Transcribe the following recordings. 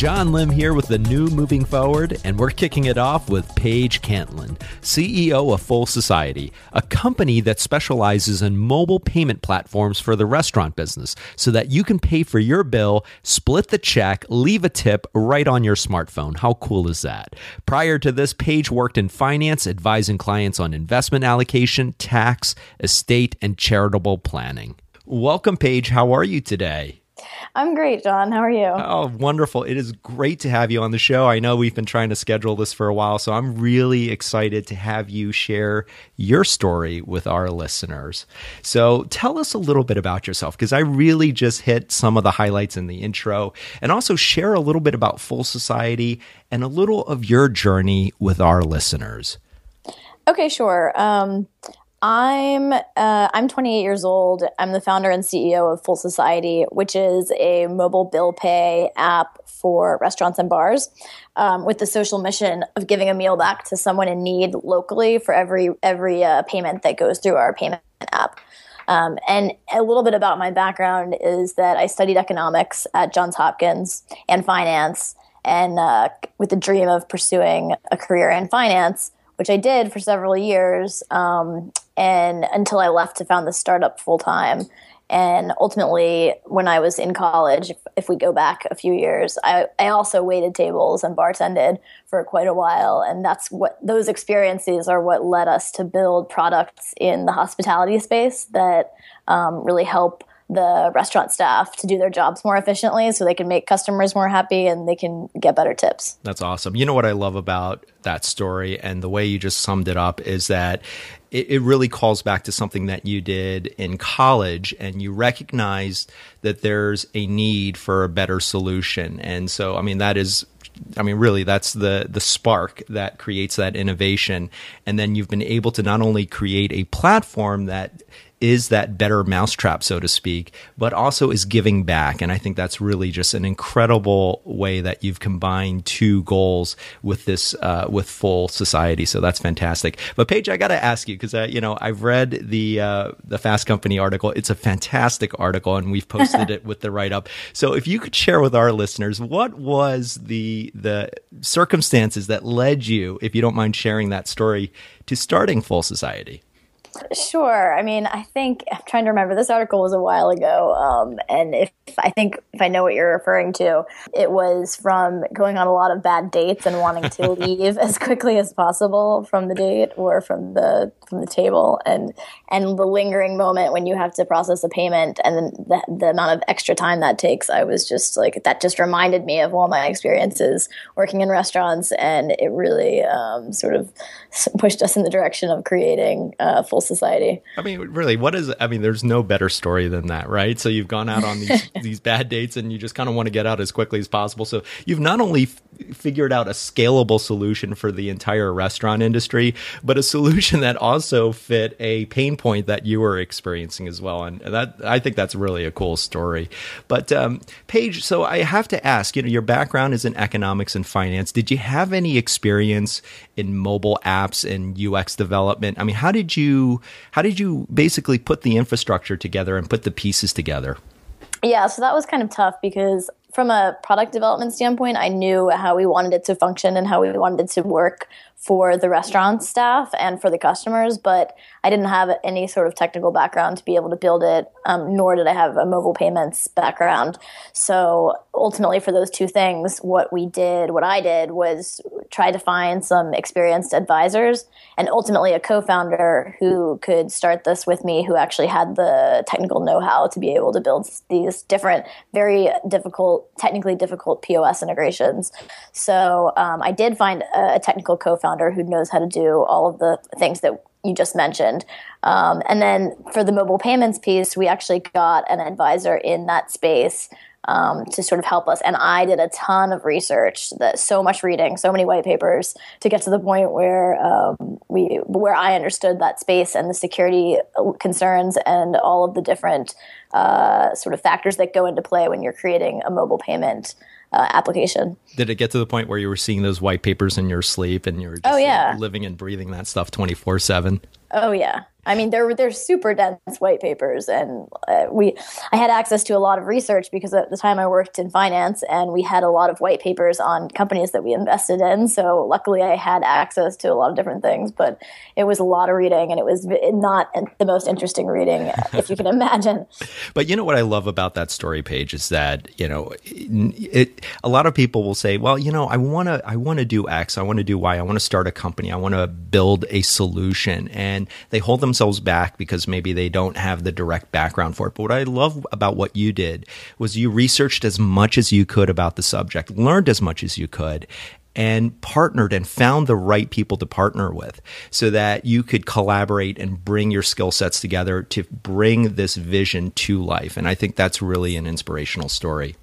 John Lim here with the new Moving Forward, and we're kicking it off with Paige Cantlin, CEO of Full Society, a company that specializes in mobile payment platforms for the restaurant business so that you can pay for your bill, split the check, leave a tip right on your smartphone. How cool is that? Prior to this, Paige worked in finance, advising clients on investment allocation, tax, estate, and charitable planning. Welcome, Paige. How are you today? I'm great, John. How are you? Oh, wonderful. It is great to have you on the show. I know we've been trying to schedule this for a while, so I'm really excited to have you share your story with our listeners. So tell us a little bit about yourself, because I really just hit some of the highlights in the intro, and also share a little bit about Full Society and a little of your journey with our listeners. Okay, sure. Um, I'm uh, I'm 28 years old. I'm the founder and CEO of Full Society, which is a mobile bill pay app for restaurants and bars, um, with the social mission of giving a meal back to someone in need locally for every every uh, payment that goes through our payment app. Um, and a little bit about my background is that I studied economics at Johns Hopkins and finance, and uh, with the dream of pursuing a career in finance which I did for several years, um, and until I left to found the startup full time. And ultimately, when I was in college, if, if, we go back a few years, I, I also waited tables and bartended for quite a while. And that's what those experiences are what led us to build products in the hospitality space that um, really help the restaurant staff to do their jobs more efficiently so they can make customers more happy and they can get better tips. That's awesome. You know what I love about that story and the way you just summed it up is that it, it really calls back to something that you did in college and you recognized that there's a need for a better solution. And so, I mean, that is I mean, really, that's the the spark that creates that innovation. And then you've been able to not only create a platform that is that better mousetrap, so to speak, but also is giving back. And I think that's really just an incredible way that you've combined two goals with this, uh, with full society. So that's fantastic. But Paige, I got to ask you because, uh, you know, I've read the, uh, the Fast Company article. It's a fantastic article and we've posted it with the write up. So if you could share with our listeners, what was the, the circumstances that led you, if you don't mind sharing that story, to starting Full Society? Sure. I mean, I think I'm trying to remember. This article was a while ago, um, and if I think if I know what you're referring to, it was from going on a lot of bad dates and wanting to leave as quickly as possible from the date or from the from the table, and and the lingering moment when you have to process a payment and then the, the amount of extra time that takes. I was just like that. Just reminded me of all my experiences working in restaurants, and it really um, sort of pushed us in the direction of creating uh, full society. I mean, really, what is? I mean, there's no better story than that, right? So you've gone out on these these bad dates, and you just kind of want to get out as quickly as possible. So you've not only f- figured out a scalable solution for the entire restaurant industry, but a solution that also fit a pain point that you were experiencing as well. And that I think that's really a cool story. But um, Paige, so I have to ask, you know, your background is in economics and finance. Did you have any experience in mobile apps and UX development? I mean, how did you how did you basically put the infrastructure together and put the pieces together? Yeah, so that was kind of tough because from a product development standpoint, I knew how we wanted it to function and how we wanted it to work for the restaurant staff and for the customers, but I didn't have any sort of technical background to be able to build it, um, nor did I have a mobile payments background. So ultimately, for those two things, what we did, what I did, was try to find some experienced advisors and ultimately a co founder who could start this with me, who actually had the technical know how to be able to build these different, very difficult, technically difficult POS integrations. So um, I did find a, technical co founder founder who knows how to do all of the things that you just mentioned. Um, and then for the mobile payments piece, we actually got an advisor in that space um, to sort of help us. And I did a ton of research, that so much reading, so many white papers to get to the point where um, we where I understood that space and the security concerns and all of the different uh, sort of factors that go into play when you're creating a mobile payment. Uh, application. Did it get to the point where you were seeing those white papers in your sleep and you were just oh, yeah. like, living and breathing that stuff 24 7? Oh, yeah. I mean, they're they're super dense white papers, and uh, we I had access to a lot of research because at the time I worked in finance, and we had a lot of white papers on companies that we invested in. So luckily, I had access to a lot of different things, but it was a lot of reading, and it was not the most interesting reading, if you can imagine. but you know what I love about that story Paige is that you know it, it a lot of people will say, well, you know, I want to I want to do X, I want to do Y, I want to start a company, I want to build a solution, and they hold them themselves back because maybe they don't have the direct background for it. But what I love about what you did was you researched as much as you could about the subject, learned as much as you could, and partnered and found the right people to partner with so that you could collaborate and bring your skill sets together to bring this vision to life. And I think that's really an inspirational story.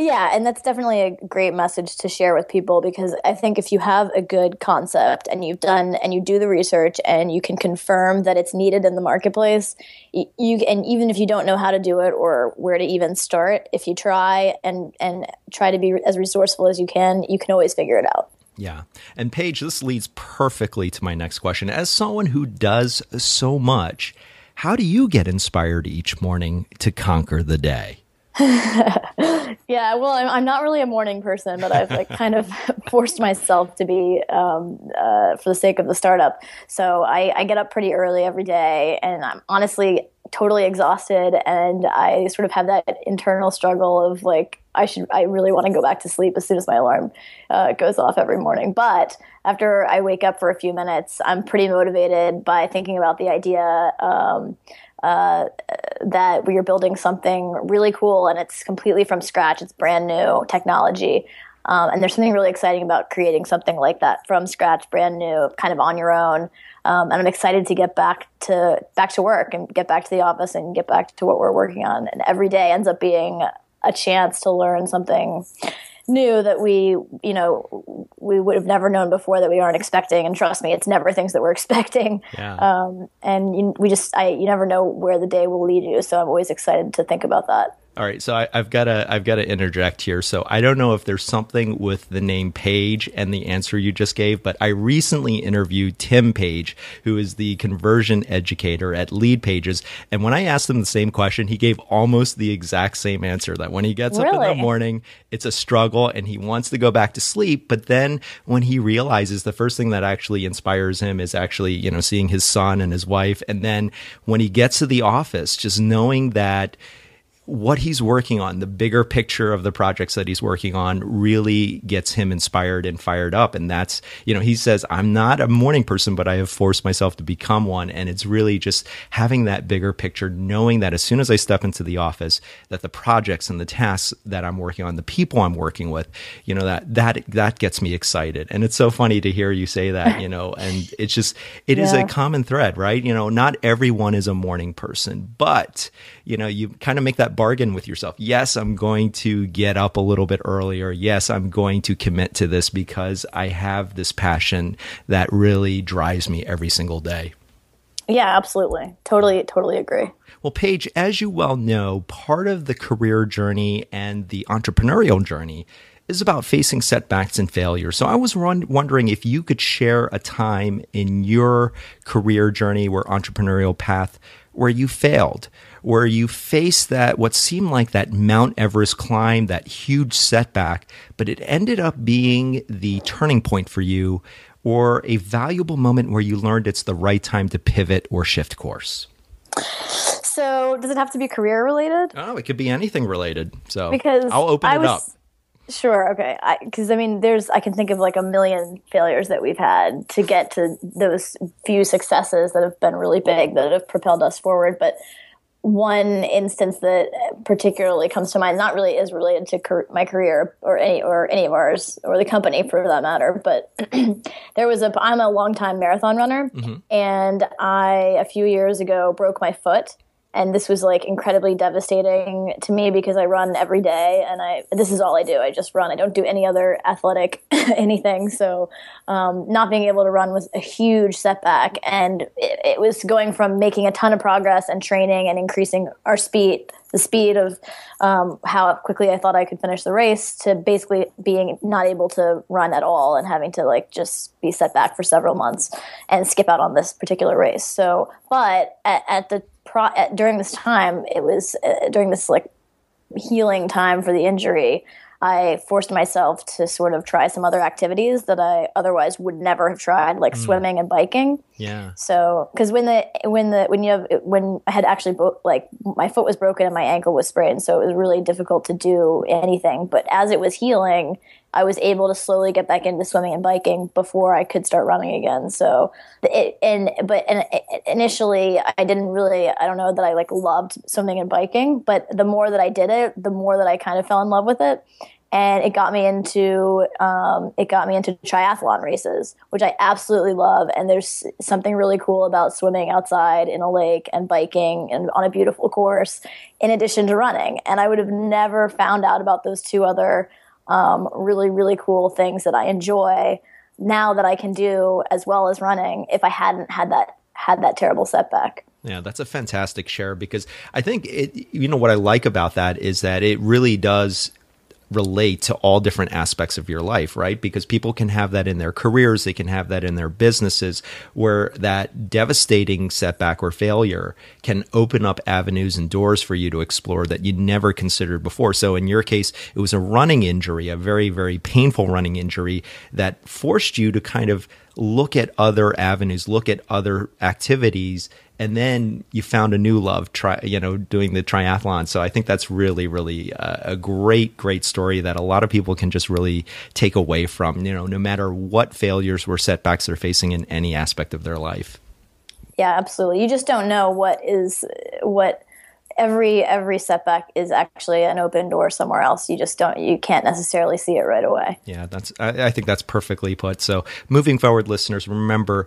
Yeah, and that's definitely a great message to share with people because I think if you have a good concept and you've done and you do the research and you can confirm that it's needed in the marketplace, you and even if you don't know how to do it or where to even start, if you try and and try to be as resourceful as you can, you can always figure it out. Yeah. And Paige, this leads perfectly to my next question. As someone who does so much, how do you get inspired each morning to conquer the day? yeah, well, I'm, I'm, not really a morning person, but I've like kind of forced myself to be um, uh, for the sake of the startup. So I, I, get up pretty early every day, and I'm honestly totally exhausted, and I sort of have that internal struggle of like I should, I really want to go back to sleep as soon as my alarm uh, goes off every morning. But after I wake up for a few minutes, I'm pretty motivated by thinking about the idea. Um, uh, that we are building something really cool and it's completely from scratch. It's brand new technology. Um, and there's something really exciting about creating something like that from scratch, brand new, kind of on your own. Um, and I'm excited to get back to back to work and get back to the office and get back to what we're working on. And every day ends up being a chance to learn something new that we, you know, we would have never known before that we aren't expecting. And trust me, it's never things that we're expecting. Yeah. Um, and you, we just, I, you never know where the day will lead you. So I'm always excited to think about that. All right, so I, have got to I've got to interject here. So I don't know if there's something with the name Paige and the answer you just gave, but I recently interviewed Tim Paige, who is the conversion educator at Lead Pages, and when I asked him the same question, he gave almost the exact same answer. That when he gets really? up in the morning, it's a struggle, and he wants to go back to sleep. But then when he realizes the first thing that actually inspires him is actually you know seeing his son and his wife, and then when he gets to the office, just knowing that what he's working on, the bigger picture of the projects that he's working on really gets him inspired and fired up. And that's, you know, he says, I'm not a morning person, but I have forced myself to become one. And it's really just having that bigger picture, knowing that as soon as I step into the office, that the projects and the tasks that I'm working on, the people I'm working with, you know, that, that, that gets me excited. And it's so funny to hear you say that, you know, and it's just, it yeah. is a common thread, right? You know, not everyone is a morning person, but, you know, you kind of make that bargain with yourself. Yes, I'm going to get up a little bit earlier. Yes, I'm going to commit to this because I have this passion that really drives me every single day. Yeah, absolutely. Totally, totally agree. Well, Paige, as you well know, part of the career journey and the entrepreneurial journey is about facing setbacks and failure. So I was wondering if you could share a time in your career journey or entrepreneurial path where you failed, where you faced that what seemed like that Mount Everest climb, that huge setback, but it ended up being the turning point for you or a valuable moment where you learned it's the right time to pivot or shift course? So, does it have to be career related? Oh, it could be anything related. So, because I'll open I it was, up. Sure. Okay. Because I, I, mean, there's I can think of like a million failures that we've had to get to those few successes that have been really big that have propelled us forward. But one instance that particularly comes to mind, not really is related to my career or any or any of ours or the company for that matter, but there was a I'm a long time marathon runner, mm-hmm. and I a few years ago broke my foot and this was like incredibly devastating to me because I run every day and I this is all I do. I just run. I don't do any other athletic anything. So um, not being able to run was a huge setback, and it, it, was going from making a ton of progress and training and increasing our speed, the speed of um, how quickly I thought I could finish the race, to basically being not able to run at all and having to like just be set back for several months and skip out on this particular race. So, but at, at the pro- during this time, it was uh, during this like healing time for the injury. I forced myself to sort of try some other activities that I otherwise would never have tried, like mm. swimming and biking. Yeah. So, because when the when the when you have when I had actually bo- like my foot was broken and my ankle was sprained, so it was really difficult to do anything. But as it was healing, I was able to slowly get back into swimming and biking before I could start running again. So, it, and but and initially I didn't really I don't know that I like loved swimming and biking, but the more that I did it, the more that I kind of fell in love with it, and it got me into um, it got me into triathlon races, which I absolutely love. And there's something really cool about swimming outside in a lake and biking and on a beautiful course, in addition to running. And I would have never found out about those two other um, really, really cool things that I enjoy now that I can do as well as running if I hadn't had that had that terrible setback. Yeah, that's a fantastic share because I think it you know what I like about that is that it really does relate to all different aspects of your life, right? Because people can have that in their careers, they can have that in their businesses, where that devastating setback or failure can open up avenues and doors for you to explore that you never considered before. So in your case, it was a running injury, a very, very painful running injury that forced you to kind of look at other avenues, look at other activities and then you found a new love try you know doing the triathlon. So i think that's really really uh, a great great story that a lot of people can just really take away from you know no matter what failures or setbacks they're facing in any aspect of their life. Yeah absolutely. You just don't know what is what every every setback is actually an open door somewhere else. You just don't you can't necessarily see it right away. Yeah that's I, I think that's perfectly put. So moving forward listeners remember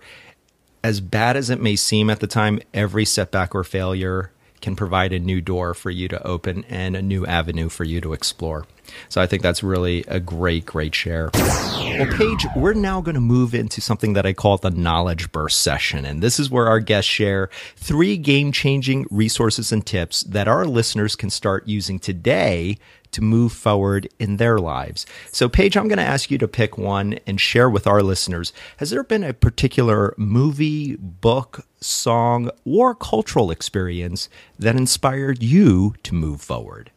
as bad as it may seem at the time, every setback or failure can provide a new door for you to open and a new avenue for you to explore. So I think that's really a great, great share. Well, Paige, we're now going to move into something that I call the knowledge burst session. And this is where our guests share three game changing resources and tips that our listeners can start using today to move forward in their lives. So, Paige, I'm going to ask you to pick one and share with our listeners. Has there been a particular movie, book, song, or cultural experience that inspired you to move forward?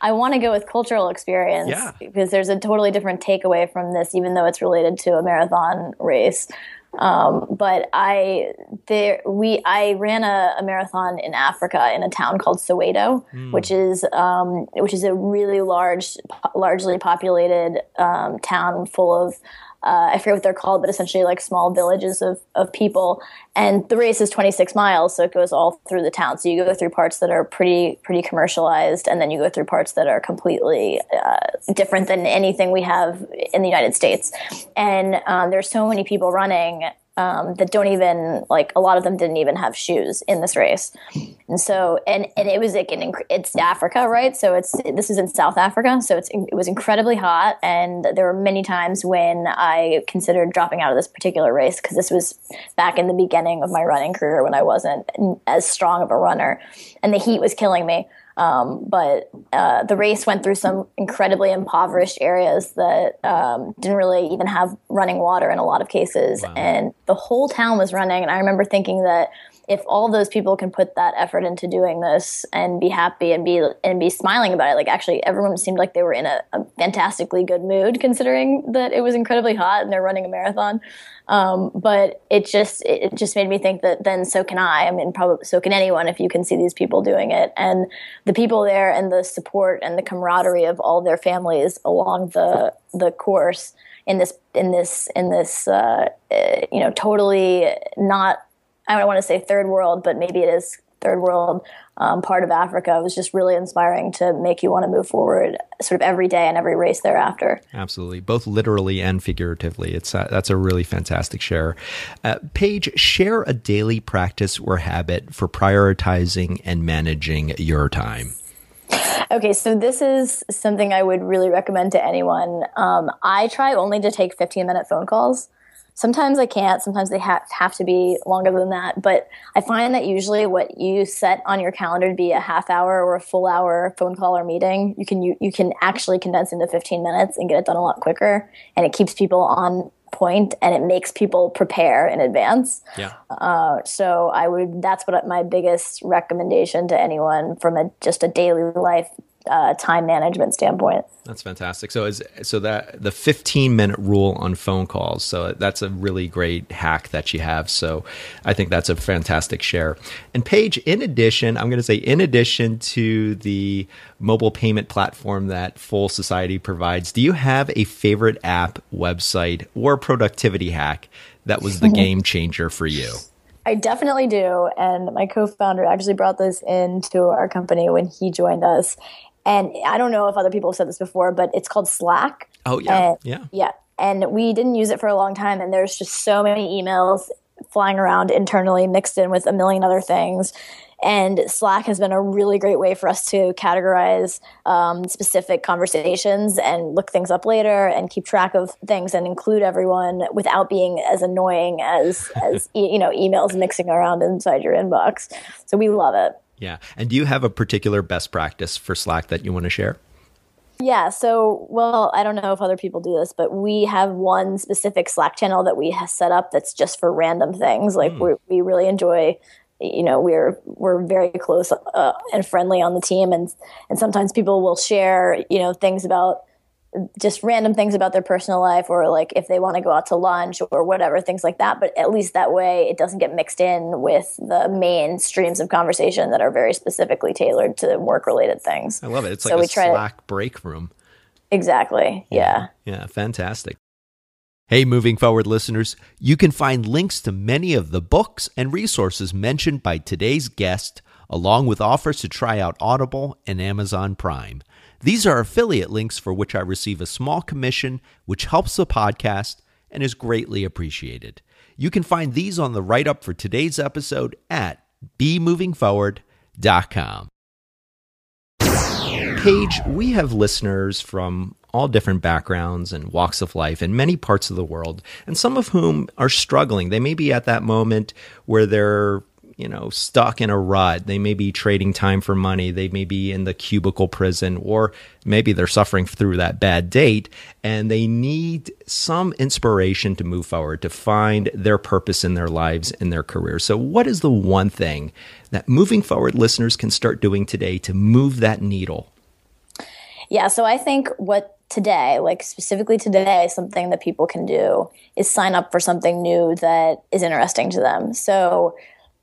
I want to go with cultural experience yeah. because there's a totally different takeaway from this, even though it's related to a marathon race. Um, but I there we I ran a, a, marathon in Africa in a town called Soweto, mm. which is um, which is a really large, largely populated um, town full of uh, I forget what they're called, but essentially like small villages of, of people. And the race is 26 miles, so it goes all through the town. So you go through parts that are pretty pretty commercialized, and then you go through parts that are completely uh, different than anything we have in the United States. And um, there's so many people running um, that don't even like a lot of them didn't even have shoes in this race and so and and it was like an it's africa right so it's this is in south africa so it's it was incredibly hot and there were many times when i considered dropping out of this particular race because this was back in the beginning of my running career when i wasn't as strong of a runner and the heat was killing me um, but uh, the race went through some incredibly impoverished areas that um, didn't really even have running water in a lot of cases. Wow. And the whole town was running. And I remember thinking that if all those people can put that effort into doing this and be happy and be and be smiling about it, like actually everyone seemed like they were in a, a fantastically good mood considering that it was incredibly hot and they're running a marathon. Um, but it just it just made me think that then so can I. I mean, probably so can anyone if you can see these people doing it and the people there and the support and the camaraderie of all their families along the the course in this in this in this uh, uh, you know totally not I don't want to say third world, but maybe it is third world um, part of Africa was just really inspiring to make you want to move forward sort of every day and every race thereafter. Absolutely, both literally and figuratively. It's uh, that's a really fantastic share. Uh, Paige, share a daily practice or habit for prioritizing and managing your time. Okay, so this is something I would really recommend to anyone. Um, I try only to take 15 minute phone calls. Sometimes I can't. Sometimes they have have to be longer than that. But I find that usually what you set on your calendar to be a half hour or a full hour phone call or meeting, you can you, you can actually condense into 15 minutes and get it done a lot quicker. And it keeps people on point and it makes people prepare in advance. Yeah. Uh, so I would. That's what my biggest recommendation to anyone from a just a daily life uh, time management standpoint. That's fantastic. So is so that the 15 minute rule on phone calls. So that's a really great hack that you have. So I think that's a fantastic share. And Paige, in addition, I'm going to say in addition to the mobile payment platform that Full Society provides, do you have a favorite app, website, or productivity hack that was the game changer for you? I definitely do. And my co founder actually brought this into our company when he joined us. And I don't know if other people have said this before, but it's called Slack. Oh yeah, and, yeah, yeah. And we didn't use it for a long time, and there's just so many emails flying around internally, mixed in with a million other things. And Slack has been a really great way for us to categorize um, specific conversations and look things up later and keep track of things and include everyone without being as annoying as as you know emails mixing around inside your inbox. So we love it. Yeah. And do you have a particular best practice for Slack that you want to share? Yeah. So, well, I don't know if other people do this, but we have one specific Slack channel that we have set up that's just for random things. Like mm. we we really enjoy you know we're we're very close uh, and friendly on the team and and sometimes people will share you know things about just random things about their personal life or like if they want to go out to lunch or whatever things like that but at least that way it doesn't get mixed in with the main streams of conversation that are very specifically tailored to work related things. I love it. It's so like a slack to, break room. Exactly. Yeah. yeah. Yeah fantastic. Hey, moving forward listeners, you can find links to many of the books and resources mentioned by today's guest, along with offers to try out Audible and Amazon Prime. These are affiliate links for which I receive a small commission, which helps the podcast and is greatly appreciated. You can find these on the write up for today's episode at bemovingforward.com. Paige, we have listeners from all different backgrounds and walks of life in many parts of the world, and some of whom are struggling. They may be at that moment where they're you know, stuck in a rut. They may be trading time for money. They may be in the cubicle prison, or maybe they're suffering through that bad date and they need some inspiration to move forward, to find their purpose in their lives, in their careers. So, what is the one thing that moving forward listeners can start doing today to move that needle? Yeah, so I think what today, like specifically today, something that people can do is sign up for something new that is interesting to them. So,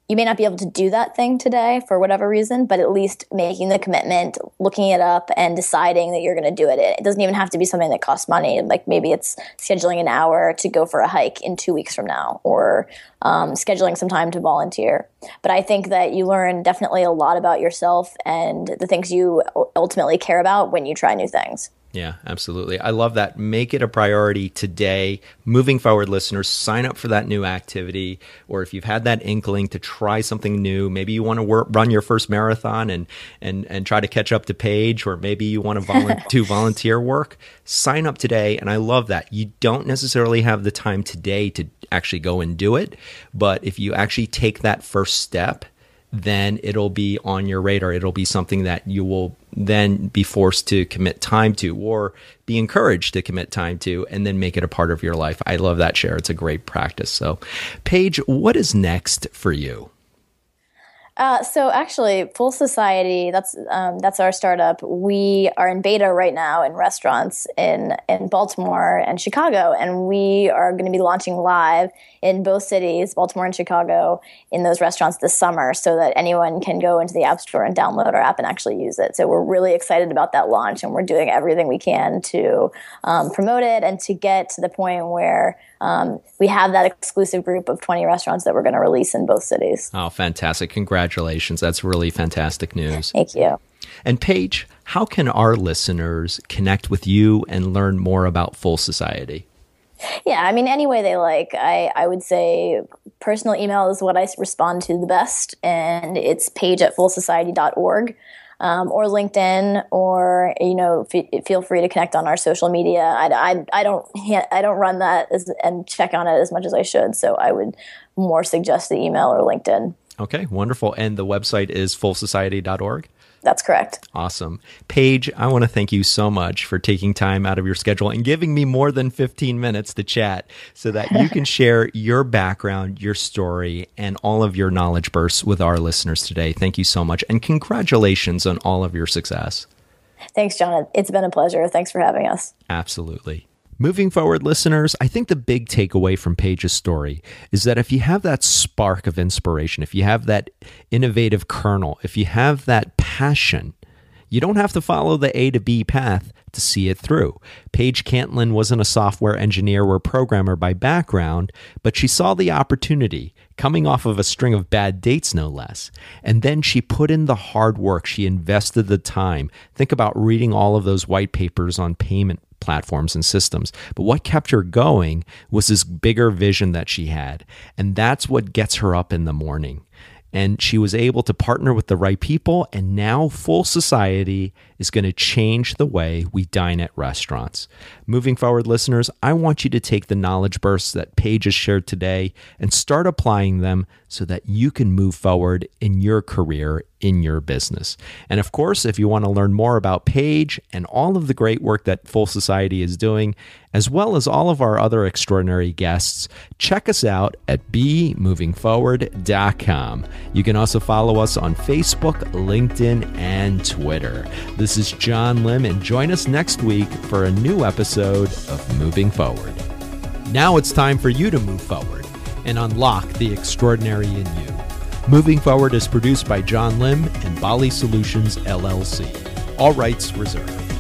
you may not be able to do that thing today for whatever reason, but at least making the commitment, looking it up, and deciding that you're going to do it. It doesn't even have to be something that costs money. Like maybe it's scheduling an hour to go for a hike in two weeks from now, or um, scheduling some time to volunteer. But I think that you learn definitely a lot about yourself and the things you ultimately care about when you try new things. Yeah, absolutely. I love that. Make it a priority today. Moving forward, listeners, sign up for that new activity. Or if you've had that inkling to try something new, maybe you want to work, run your first marathon and, and, and try to catch up to Paige, or maybe you want to volu- do volunteer work, sign up today. And I love that. You don't necessarily have the time today to actually go and do it. But if you actually take that first step, then it'll be on your radar. It'll be something that you will then be forced to commit time to or be encouraged to commit time to and then make it a part of your life. I love that share. It's a great practice. So, Paige, what is next for you? Uh, so actually, Full Society that's um, that's our startup. We are in beta right now in restaurants in in Baltimore and Chicago, and we are going to be launching live in both cities, Baltimore and Chicago, in those restaurants this summer, so that anyone can go into the App Store and download our app and actually use it. So we're really excited about that launch, and we're doing everything we can to um, promote it and to get to the point where um, we have that exclusive group of 20 restaurants that we're going to release in both cities. Oh, fantastic! Congrats congratulations. That's really fantastic news. Thank you. And Paige, how can our listeners connect with you and learn more about Full Society? Yeah, I mean, any way they like. I, I would say personal email is what I respond to the best, and it's page at fullsociety.org. Um, or LinkedIn, or you know, f- feel free to connect on our social media. I, I, I don't I don't run that as, and check on it as much as I should, so I would more suggest the email or LinkedIn. Okay, wonderful. And the website is fullsociety.org. That's correct. Awesome. Paige, I want to thank you so much for taking time out of your schedule and giving me more than 15 minutes to chat so that you can share your background, your story, and all of your knowledge bursts with our listeners today. Thank you so much. And congratulations on all of your success. Thanks, John. It's been a pleasure. Thanks for having us. Absolutely. Moving forward, listeners, I think the big takeaway from Paige's story is that if you have that spark of inspiration, if you have that innovative kernel, if you have that passion, you don't have to follow the A to B path to see it through. Paige Cantlin wasn't a software engineer or programmer by background, but she saw the opportunity coming off of a string of bad dates, no less. And then she put in the hard work. She invested the time. Think about reading all of those white papers on payment platforms and systems. But what kept her going was this bigger vision that she had. And that's what gets her up in the morning and she was able to partner with the right people and now full society is going to change the way we dine at restaurants. Moving forward listeners i want you to take the knowledge bursts that paige has shared today and start applying them so that you can move forward in your career in your business. And of course if you want to learn more about paige and all of the great work that full society is doing as well as all of our other extraordinary guests check us out at bemovingforward.com you can also follow us on Facebook, LinkedIn, and Twitter. This is John Lim, and join us next week for a new episode of Moving Forward. Now it's time for you to move forward and unlock the extraordinary in you. Moving Forward is produced by John Lim and Bali Solutions LLC. All rights reserved.